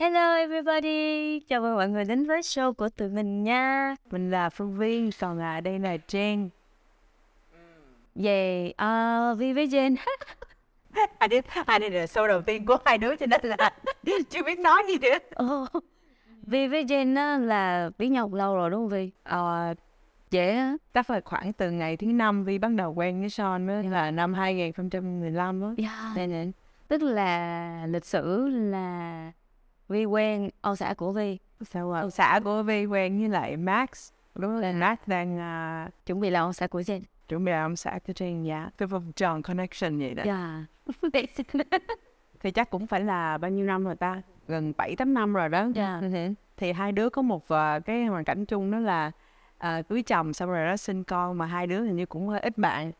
Hello everybody, chào mừng mọi người đến với show của tụi mình nha. Mình là Phương Vi, còn à, đây là Jen. Yeah, uh, Vi với Jen. hai đứa hai đây là show đầu tiên của hai đứa cho nên là chưa biết nói gì nữa. oh, Vi với Jen á, là biết nhau lâu rồi đúng không Vi? Ờ, Dễ á. chắc phải khoảng từ ngày thứ năm Vi bắt đầu quen với Sean mới là năm 2015 đó. Yeah. Nên Tức là lịch sử là Vi quen ông xã của Vi. sao à, ông xã của Vi quen với lại Max. Đúng là Max đang à, Chuẩn bị là ông xã của Jen. chuẩn bị làm ông xã của Jen dạ. Cái vòng tròn connection vậy đó. Yeah. Thì chắc cũng phải là bao nhiêu năm rồi ta? Gần 7 8 năm rồi đó. Yeah. thì hai đứa có một ờ, cái hoàn cảnh chung đó là uh, cưới chồng xong rồi đó sinh con mà hai đứa hình như cũng hơi ít bạn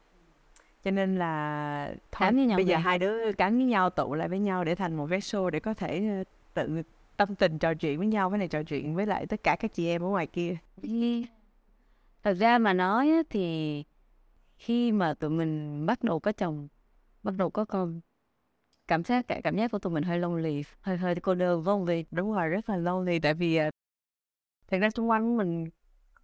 cho nên là thôi, Cắn với nhau bây giờ vậy? hai đứa cắn với nhau tụ lại với nhau để thành một cái show để có thể tự tâm tình trò chuyện với nhau với này trò chuyện với lại tất cả các chị em ở ngoài kia. Thật ra mà nói thì khi mà tụi mình bắt đầu có chồng bắt đầu có con cảm giác cả cảm giác của tụi mình hơi lonely hơi hơi cô đơn không Vi đúng rồi rất là lonely tại vì ờ, thật ra xung quanh mình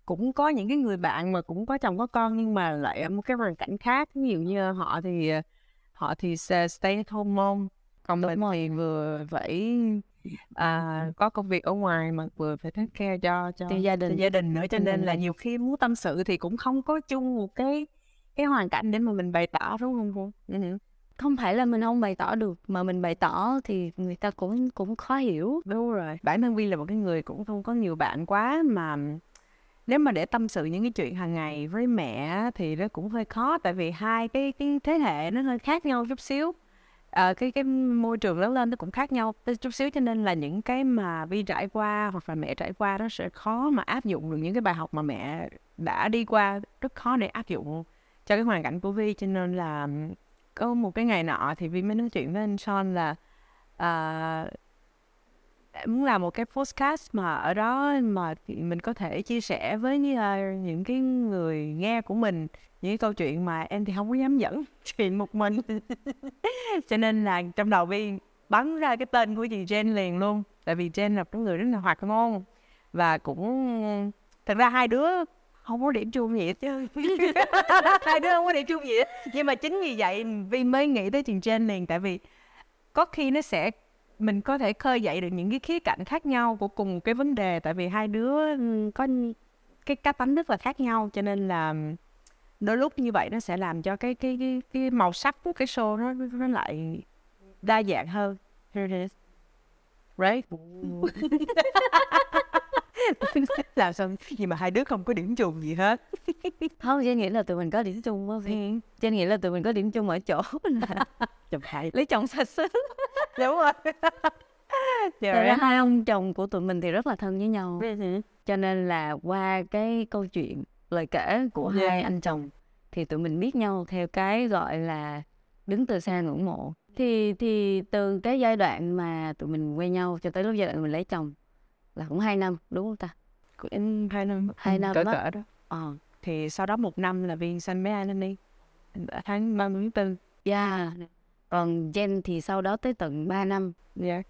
cũng có những cái người bạn mà cũng có chồng có con nhưng mà lại ở một cái hoàn cảnh khác. Ví dụ như họ thì ờ, họ thì stay at home mom còn mình thì vừa phải à, có công việc ở ngoài mà vừa phải take care cho cho Cho gia đình. cho gia đình nữa cho Ừ. nên là nhiều khi muốn tâm sự thì cũng không có chung một cái cái hoàn cảnh để mà mình bày tỏ đúng không cô? Ừ. không phải là mình không bày tỏ được mà mình bày tỏ thì người ta cũng cũng khó hiểu Đúng rồi. Bản thân Vi là một cái người cũng không có nhiều bạn quá mà nếu mà để tâm sự những cái chuyện hàng ngày với mẹ thì nó cũng hơi khó tại vì hai cái cái thế hệ nó hơi khác nhau chút xíu. Ờ, cái cái môi trường lớn lên nó cũng khác nhau chút xíu cho nên là những cái mà Vi trải qua hoặc là mẹ trải qua nó sẽ khó mà áp dụng được những cái bài học mà mẹ đã đi qua rất khó để áp dụng cho cái hoàn cảnh của Vi. Cho nên là có một cái ngày nọ thì Vi mới nói chuyện với anh Sean là uh, muốn làm một cái podcast mà ở đó mà mình có thể chia sẻ với ờ, những cái người nghe của mình những cái câu chuyện mà em thì không có dám dẫn chuyện một mình. Cho nên là trong đầu Vi bắn ra cái tên của chị Jen liền luôn, tại vì Jen là một người rất là hoạt ngôn và cũng, thật ra hai đứa không có điểm chung gì hết chứ. Hai đứa không có điểm chung gì hết. Nhưng mà chính vì vậy Vi mới nghĩ tới chị Jen liền, tại vì có khi nó sẽ mình có thể khơi dậy được những cái khía cạnh khác nhau của cùng cái vấn đề tại vì hai đứa ừ, có cái cách tánh rất là khác nhau cho nên là đôi lúc như vậy nó sẽ làm cho cái cái cái, cái màu sắc của cái show nó nó lại đa dạng hơn. Here it is. right làm sao nhưng mà hai đứa không có điểm chung gì hết? Không Jen nghĩ là tụi mình có điểm chung á Vi Ừ. Jen nghĩ là tụi mình có điểm chung ở chỗ là chụp hai. lấy chồng sạch xứ. Đúng rồi. Thật ra hai ông chồng của tụi mình thì rất là thân với nhau. Cho nên là qua cái câu chuyện lời kể của Yeah. hai anh chồng thì tụi mình biết nhau theo cái gọi là đứng từ xa ngưỡng mộ. Thì thì từ cái giai đoạn mà tụi mình quen nhau cho tới lúc giai đoạn mình lấy chồng là cũng hai năm đúng không ta? Em hai năm. Hai ừ, năm cỡ cỡ đó. Ờ. Thì sau đó một năm là viên sanh bé Anani tháng 30 tháng 4 yeah còn Jen thì sau đó tới tận 3 năm. Dạ.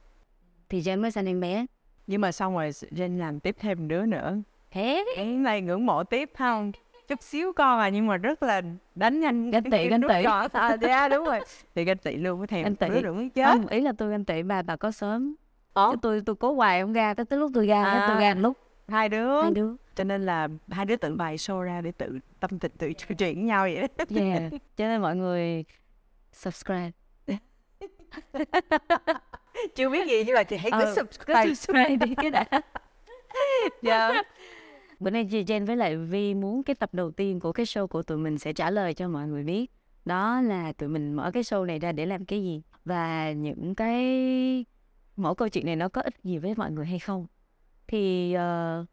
Thì Jen mới sinh em bé. Nhưng mà xong rồi Jen làm tiếp thêm đứa nữa. Thế? Em này ngưỡng mộ tiếp không? Chút xíu con à nhưng mà rất là đánh nhanh Ganh tị, ganh tị. à, dạ đúng rồi. Thì ganh tị luôn mới thèm Ganh tị. đứa nữa mới chết. Không ý là tôi ganh tị bà bà có sớm Ủa? Tôi tôi cố hoài không ra tới tới lúc tôi ra cái tôi À. ra một lúc hai đứa hai đứa cho nên là hai đứa tự bày show ra để tự tâm tình tự trò chuyện với nhau vậy đó Yeah. Cho nên mọi người subscribe. chưa biết gì nhưng mà chị hãy cứ Ờ, subscribe Cứ subscribe đi cái đã. dạ Bữa nay chị Jen với lại Vi muốn cái tập đầu tiên của cái show của tụi mình sẽ trả lời cho mọi người biết. Đó là tụi mình mở cái show này ra để làm cái gì và những cái mỗi câu chuyện này nó có ích gì với mọi người hay không. Thì ờ,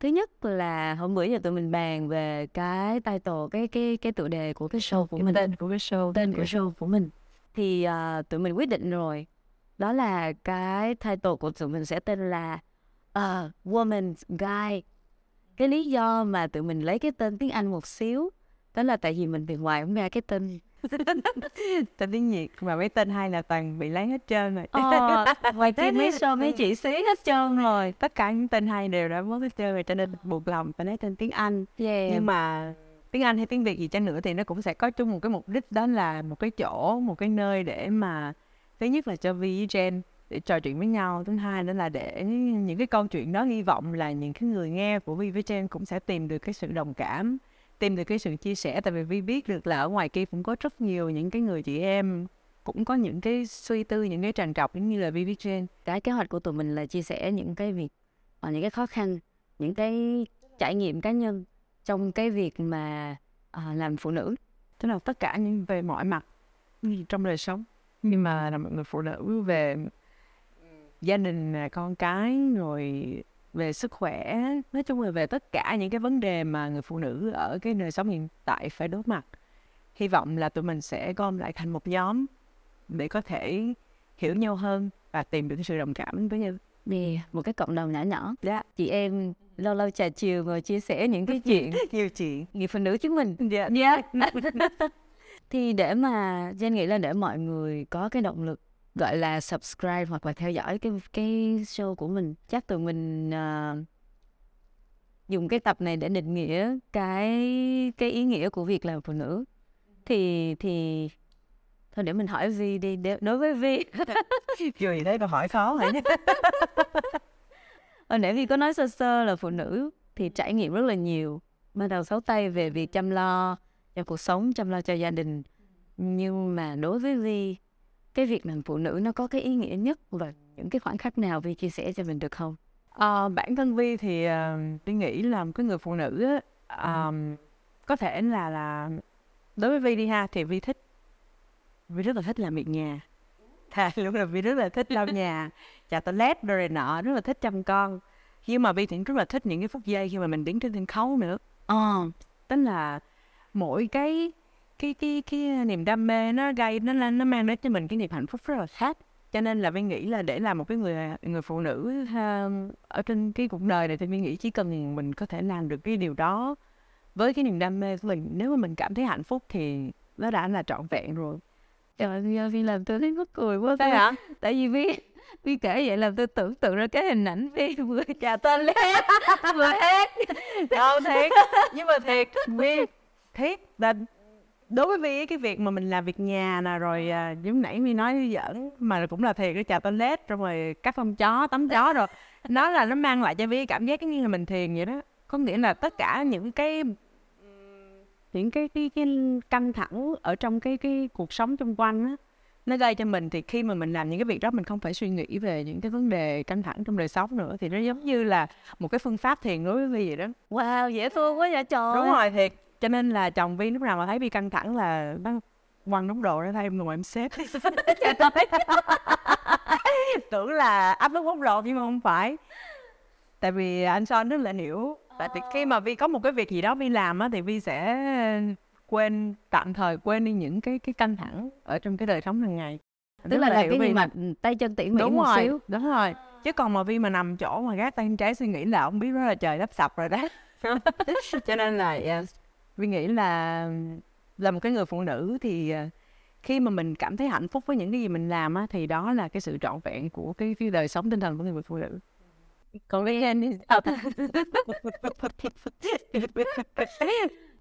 thứ nhất là hôm bữa giờ tụi mình bàn về cái title cái cái cái tựa đề của cái show của cái mình. tên của cái show tên của show của mình thì à, tụi mình quyết định rồi đó là cái title của tụi mình sẽ tên là uh, Woman's Guide cái lý do mà tụi mình lấy cái tên tiếng Anh một xíu đó là tại vì mình từ ngoài không ra cái tên tên tiếng Việt mà mấy tên hay là toàn bị lấy hết trơn rồi. Ờ, ngoài kia mấy show mấy chị xí hết trơn rồi. Tất cả những tên hay đều đã mất hết trơn rồi cho nên buộc lòng phải lấy tên tiếng Anh. Yeah. nhưng mà tiếng Anh hay tiếng Việt gì chăng nữa thì nó cũng sẽ có chung một cái mục đích đó là một cái chỗ một cái nơi để mà thứ nhất là cho Vi với Jen để trò chuyện với nhau thứ hai nữa là để những cái câu chuyện đó hy vọng là những cái người nghe của Vi với Jen cũng sẽ tìm được cái sự đồng cảm tìm được cái sự chia sẻ tại vì Vi biết được là ở ngoài kia cũng có rất nhiều những cái người chị em cũng có những cái suy tư những cái tràn trọc giống như là Vi với Jen cái kế hoạch của tụi mình là chia sẻ những cái việc và những cái khó khăn những cái trải nghiệm cá nhân trong cái việc mà à, làm phụ nữ. Tức là tất cả những về mọi mặt trong đời sống. Nhưng mà là một người phụ nữ về gia đình con cái rồi về sức khỏe nói chung là về tất cả những cái vấn đề mà người phụ nữ ở cái đời sống hiện tại phải đối mặt hy vọng là tụi mình sẽ gom lại thành một nhóm để có thể hiểu nhau hơn và tìm được sự đồng cảm với nhau yeah, một cái cộng đồng nhỏ nhỏ yeah. chị em lâu lâu trà chiều ngồi chia sẻ những cái chuyện nhiều chuyện người phụ nữ chúng mình yeah. yeah. thì để mà Jen nghĩ là để mọi người có cái động lực gọi là subscribe hoặc là theo dõi cái cái show của mình. Chắc tụi mình uh, dùng cái tập này để định nghĩa cái cái ý nghĩa của việc làm phụ nữ. Thì thì thôi để mình hỏi Vi đi để, đối với Vi. Chưa gì đấy câu hỏi khó hả hồi nãy Vi có nói sơ sơ là phụ nữ thì trải nghiệm rất là nhiều. Ban đầu xấu tay về việc chăm lo cho cuộc sống chăm lo cho gia đình. Nhưng mà đối với Vi cái việc làm phụ nữ nó có cái ý nghĩa nhất và những cái khoảnh khắc nào Vi chia sẻ cho mình được không? À, bản thân Vi thì uh, Vi nghĩ là cái người phụ nữ á, um, có thể là là đối với Vi đi ha thì Vi thích Vi rất là thích làm việc nhà. Thà lúc là Vi rất là thích lau nhà chà toilet rồi nọ rất là thích chăm con. Nhưng mà Vi thì rất là thích những cái phút giây khi mà mình đứng trên sân khấu nữa. Ờ. Tức là mỗi cái cái cái cái niềm đam mê nó gây nó nó mang đến cho mình cái niềm hạnh phúc rất là khác. Cho nên là Vi nghĩ là để làm một cái người người phụ nữ ha, ở trên cái cuộc đời này thì Vi nghĩ chỉ cần mình có thể làm được cái điều đó với cái niềm đam mê của mình. Nếu mà mình cảm thấy hạnh phúc thì nó đã là trọn vẹn rồi. Trời ơi Vi làm tôi thấy mắc cười quá. Thế hả? tại vì Vi Vi kể vậy làm tôi tưởng tượng ra cái hình ảnh Vi vừa chà tên lên vừa hát đâu thiệt. Nhưng mà thiệt Vi thiệt là đối với Vi cái việc mà mình làm việc nhà nè rồi à, giống nãy Mi nói giỡn mà cũng là thiệt cái chà toilet rồi rồi cắt phong chó tắm chó rồi nó là nó mang lại cho Vi cảm giác như là mình thiền vậy đó. Có nghĩa là tất cả những cái những cái cái, cái căng thẳng ở trong cái cái cuộc sống xung quanh á nó gây cho mình thì khi mà mình làm những cái việc đó mình không phải suy nghĩ về những cái vấn đề căng thẳng trong đời sống nữa thì nó giống như là một cái phương pháp thiền đối với Vi vậy đó. Wow dễ thương quá vậy trời. Đúng rồi thiệt cho nên là chồng Vi lúc nào mà thấy Vi căng thẳng là nó quăng đống đồ ra thay em ngồi em xếp. Tưởng là áp lực bốc lột nhưng mà không phải. Tại vì anh son rất là hiểu. Tại vì khi mà vi có một cái việc gì đó vi làm á thì vi sẽ quên tạm thời quên đi những cái cái căng thẳng ở trong cái đời sống hàng ngày. Tức là, là cái gì mà tay chân tỉ mỉ đúng một rồi xíu. đúng rồi. Chứ còn mà vi mà nằm chỗ mà gác tay trái suy nghĩ là ông biết đó là trời đắp sập rồi đó. Cho nên là yeah, vi nghĩ là là một cái người phụ nữ thì à, khi mà mình cảm thấy hạnh phúc với những cái gì mình làm á thì đó là cái sự trọn vẹn của cái, cái đời sống tinh thần của người phụ nữ. Còn với thì sao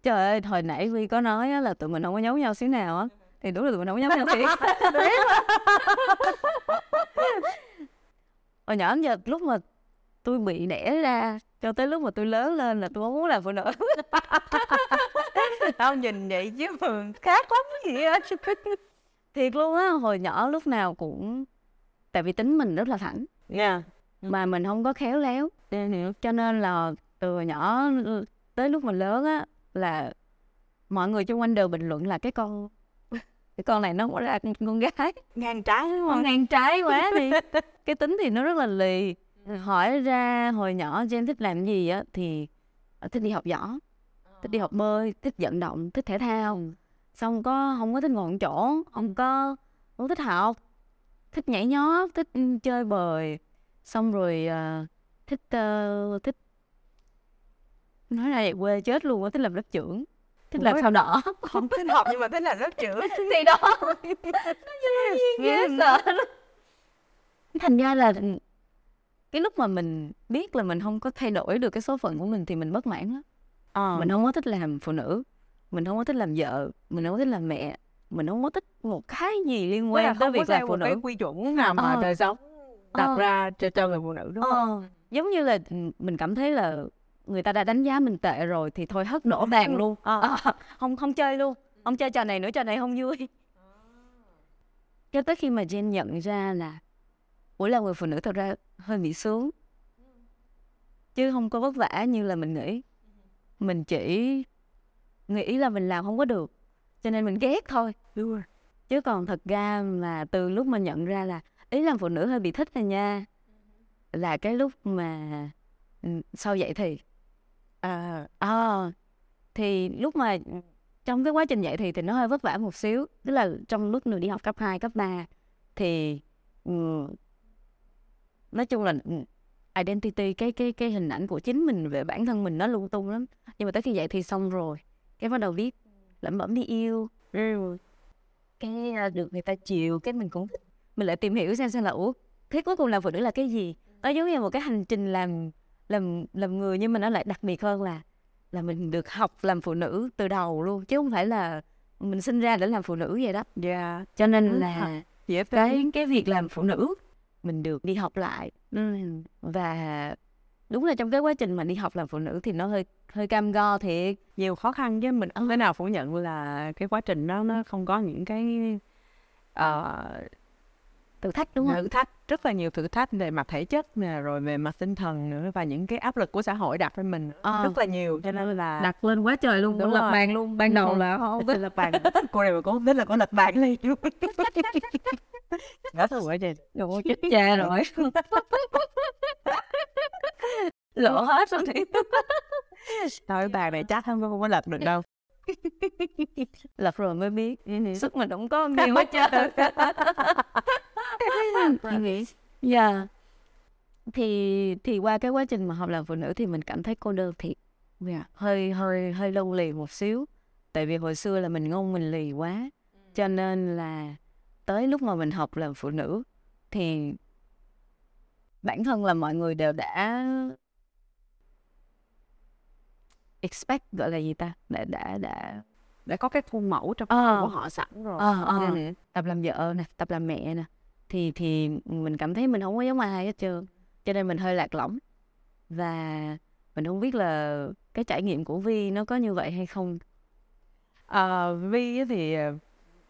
trời ơi hồi nãy vi có nói á, là tụi mình không có giấu nhau xíu nào á. Thì đúng là tụi mình không có giấu nhau thiệt. Hồi nhỏ giờ lúc mà tôi bị đẻ ra cho tới lúc mà tôi lớn lên là tôi không muốn làm phụ nữ. Tao nhìn vậy chứ mà khác lắm gì á thiệt luôn á hồi nhỏ lúc nào cũng tại vì tính mình rất là thẳng. Nha. Mà mình không có khéo léo. Cho nên là từ hồi nhỏ tới lúc mà lớn á là mọi người xung quanh đều bình luận là cái con cái con này nó có ra con gái. Ngang trái đúng không? Ngang trái quá đi. Cái tính thì nó rất là lì hỏi ra hồi nhỏ Jen thích làm gì á thì thích đi học võ thích đi học bơi thích vận động thích thể thao. Xong có không có thích ngồi một chỗ không có không thích học. Thích nhảy nhót thích chơi bời. Xong rồi uh, thích uh, thích nói ra quê chết luôn á thích làm lớp trưởng thích Ủa? sao đỏ. Không thích học nhưng mà thích là lớp trưởng. Thì đó. Nó như ghê sợ thành ra là cái lúc mà mình biết là mình không có thay đổi được cái số phận của mình thì mình bất mãn lắm. Ờ. Mình không có thích làm phụ nữ mình không có thích làm vợ mình không có thích làm mẹ mình không có thích một cái gì liên Tức là quan tới việc làm phụ một cái nữ quy chuẩn nào mà Ờ. đời sống đặt Ờ. ra cho cho người phụ nữ đúng không? Ờ, giống như là ừ, mình cảm thấy là người ta đã đánh giá mình tệ rồi thì thôi hất đổ bàn luôn. Ờ. Ờ, không không chơi luôn. Không chơi trò này nữa trò này không vui. Cho tới khi mà Jen nhận ra là ủa là người phụ nữ thật ra hơi bị sướng. Chứ không có vất vả như là mình nghĩ. Mình chỉ nghĩ là mình làm không có được cho nên mình ghét thôi. Đúng rồi. Chứ còn thật ra mà từ lúc mà nhận ra là ý làm phụ nữ hơi bị thích này nha là cái lúc mà ừ, sau dậy thì à ờ thì lúc mà trong cái quá trình dạy thì thì nó hơi vất vả một xíu. Tức là trong lúc mình đi học cấp 2, cấp 3 thì ừ, nói chung là ừ, identity cái cái cái hình ảnh của chính mình về bản thân mình nó lung tung lắm. Nhưng mà tới khi dạy thì xong rồi. Cái bắt đầu viết lẩm bẩm đi yêu. Cái à, được người ta chiều cái mình cũng thích. mình lại tìm hiểu xem xem là ủa thế cuối cùng làm phụ nữ là cái gì? Nó giống như một cái hành trình làm làm làm người nhưng mà nó lại đặc biệt hơn là là mình được học làm phụ nữ từ đầu luôn chứ không phải là mình sinh ra để làm phụ nữ vậy đó. Dạ. Cho nên là dễ cái cái việc làm phụ nữ mình được đi học lại. Ừ, và đúng là trong cái quá trình mà đi học làm phụ nữ thì nó hơi hơi cam go thiệt. Nhiều khó khăn chứ mình không thể nào phủ nhận là cái quá trình đó nó không có những cái ờ, thử thách đúng không? thử thách rất là nhiều thử thách về mặt thể chất nè rồi về mặt tinh thần nữa và những cái áp lực của xã hội đặt lên mình. Ờ. rất là nhiều. Cho nên là đặt lên quá trời luôn Đúng rồi. bàn luôn ban đầu là không Tức là bàn. Cô này mà có thích là có lật bàn lên thôi quá trời. Ủa chết cha rồi. Lộ hết rồi. Thôi bàn này chắc không không có lật được đâu. Lật rồi mới biết. Ừ. Sức mình không có nhiều hết trơn. Dạ. Thì thì qua cái quá trình mà học làm phụ nữ thì mình cảm thấy cô đơn thiệt. Dạ. hơi hơi hơi lâu lì một xíu. Tại vì hồi xưa là mình ngông mình lì quá. Cho nên là tới lúc mà mình học làm phụ nữ thì bản thân là mọi người đều đã expect gọi là gì ta đã đã đã để có cái khuôn mẫu trong Ờ. của họ sẵn rồi Ờ, ờ. Ừ. tập làm vợ nè tập làm mẹ nè thì thì mình cảm thấy mình không có giống ai hết trơn cho nên mình hơi lạc lõng và mình không biết là cái trải nghiệm của Vi nó có như vậy hay không Ờ, Vi thì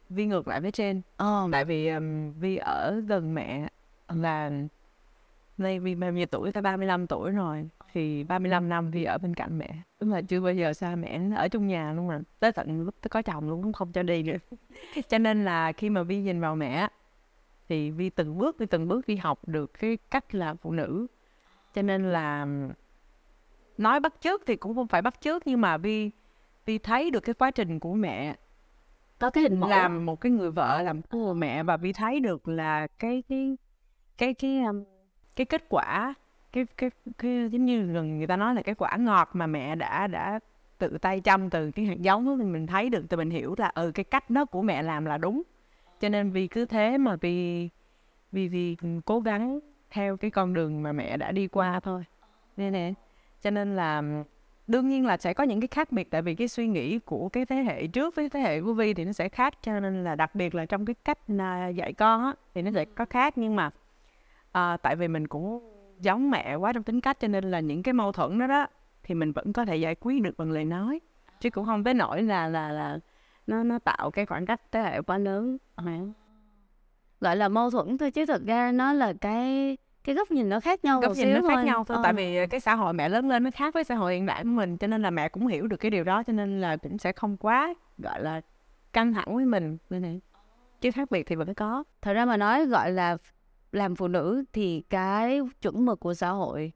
Vi ngược lại với trên ờ. Tại vì um, Vi ở gần mẹ là nay Vi bao nhiêu tuổi ta? 35 tuổi rồi. Thì 35 năm Vi ở bên cạnh mẹ. Tức là chưa bao giờ xa mẹ ở trong nhà luôn mà tới tận lúc tới có chồng luôn cũng không cho đi nữa. Cho nên là khi mà Vi nhìn vào mẹ thì Vi từng bước Vi từng bước Vi học được cái cách làm phụ nữ. Cho nên là nói bắt chước thì cũng không phải bắt chước nhưng mà Vi Vi thấy được cái quá trình của mẹ có cái hình mẫu. Làm một cái người vợ làm cái người mẹ và vi thấy được là cái cái cái cái cái, cái kết quả cái cái cái giống như gần người ta nói là cái quả ngọt mà mẹ đã đã tự tay chăm từ cái hạt giống đó thì mình thấy được thì mình hiểu là ừ cái cách đó của mẹ làm là đúng. Cho nên vì cứ thế mà vì vì vì cố gắng theo cái con đường mà mẹ đã đi qua thôi. Nên nè cho nên là um, đương nhiên là sẽ có những cái khác biệt tại vì cái suy nghĩ của cái thế hệ trước với thế hệ của Vi thì nó sẽ khác cho nên là đặc biệt là trong cái cách à, dạy con á thì nó sẽ có khác. Nhưng mà à, tại vì mình cũng giống mẹ quá trong tính cách cho nên là những cái mâu thuẫn đó đó thì mình vẫn có thể giải quyết được bằng lời nói. Chứ cũng không tới nỗi là là là nó nó tạo cái khoảng cách thế hệ quá lớn. Ờ. Gọi là mâu thuẫn thôi chứ thật ra nó là cái cái góc nhìn nó khác nhau góc nhìn nó khác thôi. nhau thôi Ờ. tại vì cái xã hội mẹ lớn lên nó khác với xã hội hiện đại của mình cho nên là mẹ cũng hiểu được cái điều đó cho nên là cũng sẽ không quá gọi là căng thẳng với mình nên này chứ khác biệt thì vẫn có thật ra mà nói gọi là làm phụ nữ thì cái chuẩn mực của xã hội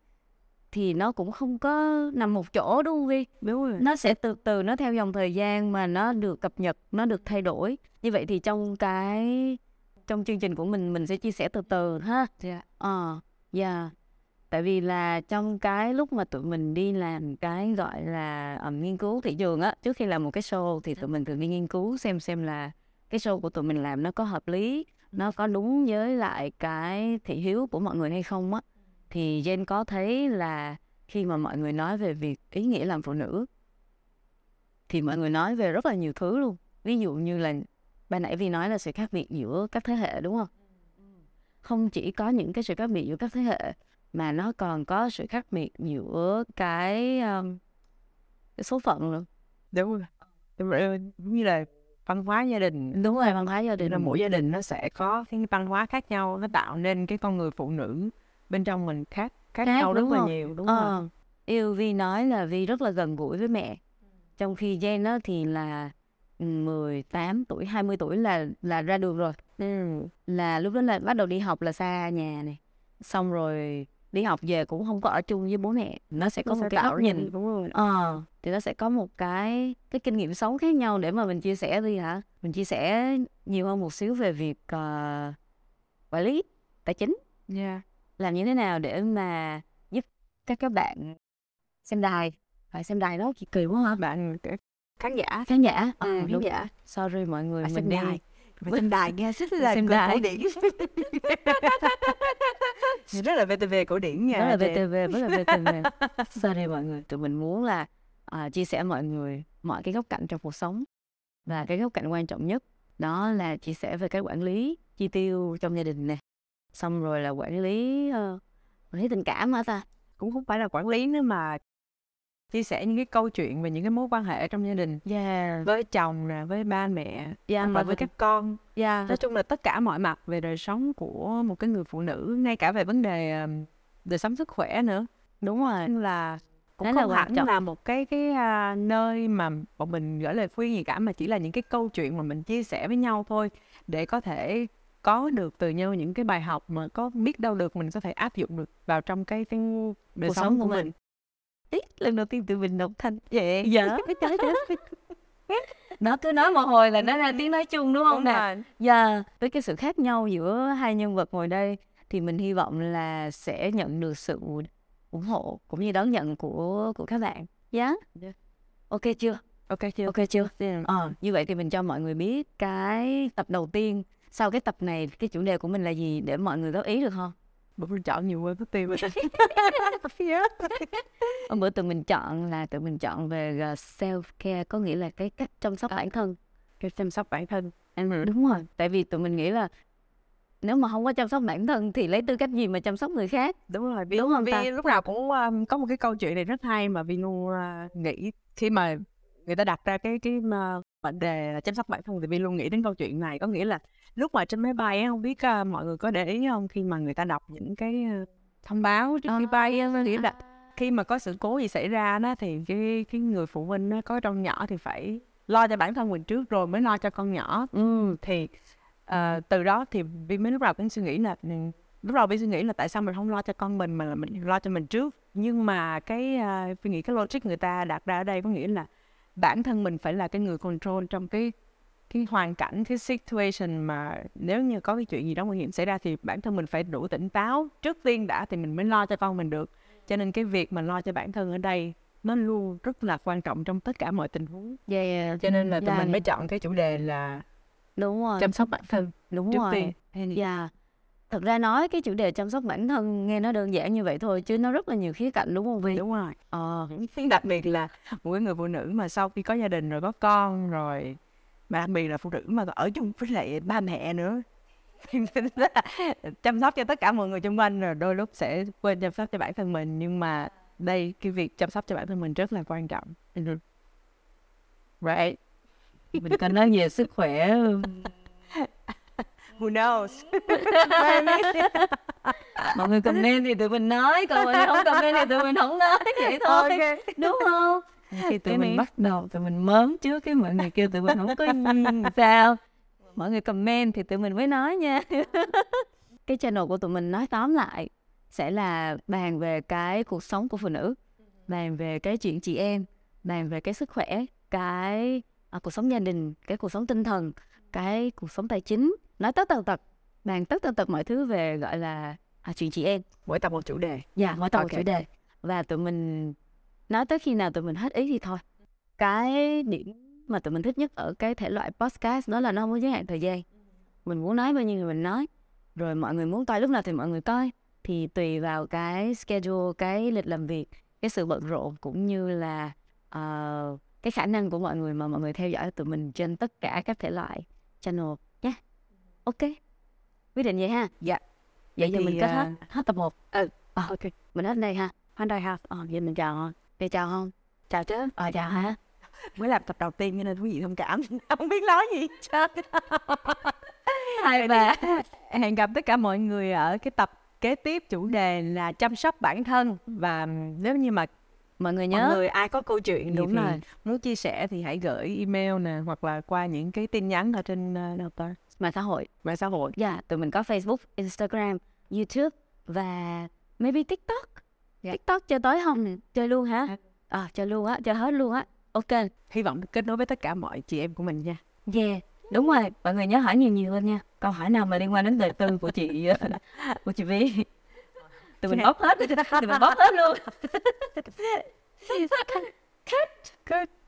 thì nó cũng không có nằm một chỗ đúng không Vi? đúng rồi Nó sẽ từ từ nó theo dòng thời gian mà nó được cập nhật, nó được thay đổi. Như vậy thì trong cái trong chương trình của mình mình sẽ chia sẻ từ từ ha. Dạ. Ờ, dạ. tại vì là trong cái lúc mà tụi mình đi làm cái gọi là um, nghiên cứu thị trường á trước khi làm một cái show thì tụi mình thường đi nghiên cứu xem xem là cái show của tụi mình làm nó có hợp lý nó có đúng với lại cái thị hiếu của mọi người hay không á thì Jen có thấy là khi mà mọi người nói về việc ý nghĩa làm phụ nữ thì mọi người nói về rất là nhiều thứ luôn ví dụ như là ban nãy Vi nói là sự khác biệt giữa các thế hệ đúng không? Không chỉ có những cái sự khác biệt giữa các thế hệ mà nó còn có sự khác biệt giữa cái, um, cái số phận nữa. Đúng rồi. Đúng rồi như là văn hóa gia đình. Đúng rồi văn hóa gia đình là mỗi gia đình nó sẽ có cái văn hóa khác nhau nó tạo nên cái con người phụ nữ bên trong mình khác khác, Khác, nhau rất là không? nhiều đúng không Ờ, yêu Vi nói là Vi rất là gần gũi với mẹ. Trong khi Jen á thì là 18 tuổi 20 tuổi là là ra đường rồi. Ừ. là lúc đó là bắt đầu đi học là xa nhà này. Xong rồi đi học về cũng không có ở chung với bố mẹ. Nó sẽ có Nó một cái góc nhìn đúng rồi ờ thì nó sẽ có một cái cái kinh nghiệm sống khác nhau để mà mình chia sẻ đi hả? Mình chia sẻ nhiều hơn một xíu về việc ờ, quản lý tài chính. Yeah. làm như thế nào để mà giúp các các bạn xem đài? Phải xem đài đó kỳ kỳ quá hả? Bạn khán giả. Khán giả? Ừ, à, khán đúng. giả. Sorry mọi người à, mình đi. đài. Phải xem đài nghe rất là Xem cổ- đài. cổ điển rất là VTV cổ điển nha đó là. VTV rất là VTV sorry mọi người tụi mình muốn là à, chia sẻ mọi người mọi cái góc cạnh trong cuộc sống. Và cái góc cạnh quan trọng nhất đó là chia sẻ về cái quản lý chi tiêu trong gia đình nè. Xong rồi là quản lý ờ, quản lý tình cảm hả ta? Cũng không phải là quản lý nữa mà chia sẻ những cái câu chuyện về những cái mối quan hệ trong gia đình. Yeah với chồng nè với ba mẹ. Yeah hoặc là với các con. Yeah nói chung là tất cả mọi mặt về đời sống của một cái người phụ nữ ngay cả về vấn đề um, đời sống sức khỏe nữa. Đúng rồi. Nên là cũng Đó là không quan hẳn trọng. là một cái cái à, nơi mà bọn mình gửi lời khuyên gì cả mà chỉ là những cái câu chuyện mà mình chia sẻ với nhau thôi để có thể có được từ nhau những cái bài học mà có biết đâu được mình có thể áp dụng được vào trong cái, cái đời Cuộc sống, sống của của mình. mình. Ý, lần đầu tiên tụi mình đọc thanh Vậy dạ nó cứ nói một hồi là nó ra tiếng nói chung đúng không Đúng nè. Dạ, với cái sự khác nhau giữa hai nhân vật ngồi đây thì mình hy vọng là sẽ nhận được sự ủng hộ cũng như đón nhận của của các bạn. Dạ. Dạ. Ok chưa? Ok chưa? Ok chưa? Ừ. Ờ, như vậy thì mình cho mọi người biết cái tập đầu tiên sau cái tập này cái chủ đề của mình là gì để mọi người góp ý được không? Bọn mình chọn nhiều mất tiêu rồi. Hôm bữa tụi mình chọn là tụi mình chọn về uh, self care có nghĩa là cái cách chăm sóc bản thân. cái chăm sóc bản thân. Đúng rồi, tại vì tụi mình nghĩ là nếu mà không có chăm sóc bản thân thì lấy tư cách gì mà chăm sóc người khác? đúng rồi vì, Đúng không ta? vì lúc nào cũng um, có một cái câu chuyện này rất hay mà vi luôn uh, nghĩ khi mà người ta đặt ra cái cái uh, vấn đề là chăm sóc bản thân thì vi luôn nghĩ đến câu chuyện này có nghĩa là lúc mà trên máy bay á, không biết uh, mọi người có để ý không khi mà người ta đọc những cái uh, thông báo trước khi bay á, có nghĩa là khi mà có sự cố gì xảy ra đó thì cái cái người phụ huynh á, có con nhỏ thì phải lo cho bản thân mình trước rồi mới lo cho con nhỏ. Ừ, thì ờ, từ đó thì vi mới lúc đầu cũng suy nghĩ là ừ, lúc đầu vi suy nghĩ là tại sao mình không lo cho con mình mà là mình lo cho mình trước? Nhưng mà cái uh, vi nghĩ cái logic người ta đặt ra ở đây có nghĩa là bản thân mình phải là cái người control trong cái cái hoàn cảnh cái situation mà nếu như có cái chuyện gì đó nguy hiểm xảy ra thì bản thân mình phải đủ tỉnh táo trước tiên đã thì mình mới lo cho con mình được cho nên cái việc mà lo cho bản thân ở đây nó luôn rất là quan trọng trong tất cả mọi tình huống yeah. cho nên là tụi Dạ. mình mới chọn cái chủ đề là đúng rồi, chăm sóc bản thân đúng trước rồi. tiên Dạ. Thật ra nói cái chủ đề chăm sóc bản thân nghe nó đơn giản như vậy thôi chứ nó rất là nhiều khía cạnh đúng không Vi? đúng rồi Ờ, đặc biệt là một cái người phụ nữ mà sau khi có gia đình rồi có con rồi mà đặc biệt là phụ nữ mà ở chung với lại ba mẹ nữa. Chăm sóc cho tất cả mọi người xung quanh rồi đôi lúc sẽ quên chăm sóc cho bản thân mình. Nhưng mà đây cái việc chăm sóc cho bản thân mình rất là quan trọng. Right. Mình cần nói về sức khỏe. who knows? Mọi người comment thì tụi mình nói, còn người không comment thì tụi mình không nói. Vậy thôi. Đúng không? Khi tụi mình bắt đầu tụi mình mớm trước cái mọi người kêu tụi mình không có sao. Mọi người comment thì tụi mình mới nói nha. cái channel của tụi mình nói tóm lại sẽ là bàn về cái cuộc sống của phụ nữ, bàn về cái chuyện chị em, bàn về cái sức khỏe, cái à, cuộc sống gia đình, cái cuộc sống tinh thần, cái cuộc sống tài chính, nói tất tần tật, bàn tất tần tật mọi thứ về gọi là à, chuyện chị em mỗi tập một chủ đề dạ mỗi tập một Ok. chủ đề và tụi mình nói tới khi nào tụi mình hết ý thì thôi. Cái điểm mà tụi mình thích nhất ở cái thể loại podcast đó là nó không có giới hạn thời gian. Mình muốn nói bao nhiêu người mình nói rồi mọi người muốn coi lúc nào thì mọi người coi. Thì tùy vào cái schedule cái lịch làm việc cái sự bận rộn cũng như là ờ, cái khả năng của mọi người mà mọi người theo dõi tụi mình trên tất cả các thể loại channel nhé ok quyết định vậy ha. Dạ. vậy giờ Thì, mình kết hết à, hết tập 1 ừ à, ok. mình hết đây ha. Anh đây ha. Ờ vậy mình chào vậy chào không? Chào chứ ờ chào ha mới làm tập đầu tiên cho nên quý vị thông cảm. Không biết nói gì hết hai bà hẹn gặp tất cả mọi người ở cái tập kế tiếp. Chủ đề là chăm sóc bản thân. Và nếu như mà mọi người mọi nhớ người ai có câu chuyện gì Đúng rồi. muốn chia sẻ thì hãy gửi email nè hoặc là qua những cái tin nhắn ở trên uh, đâu ta mạng xã hội. Mạng xã hội. Dạ tụi mình có Facebook Instagram YouTube và maybe TikTok Dạ. TikTok chơi tới không? Chơi luôn hả? Ờ chơi luôn á chơi hết luôn á. Ok. Hy vọng kết nối với tất cả mọi chị em của mình nha. Yeah đúng rồi. Mọi người nhớ hỏi nhiều nhiều lên nha. Câu hỏi nào mà liên quan đến đời tư của chị của chị Vi tụi mình bóp hết. Tụi mình bóp hết luôn. Good.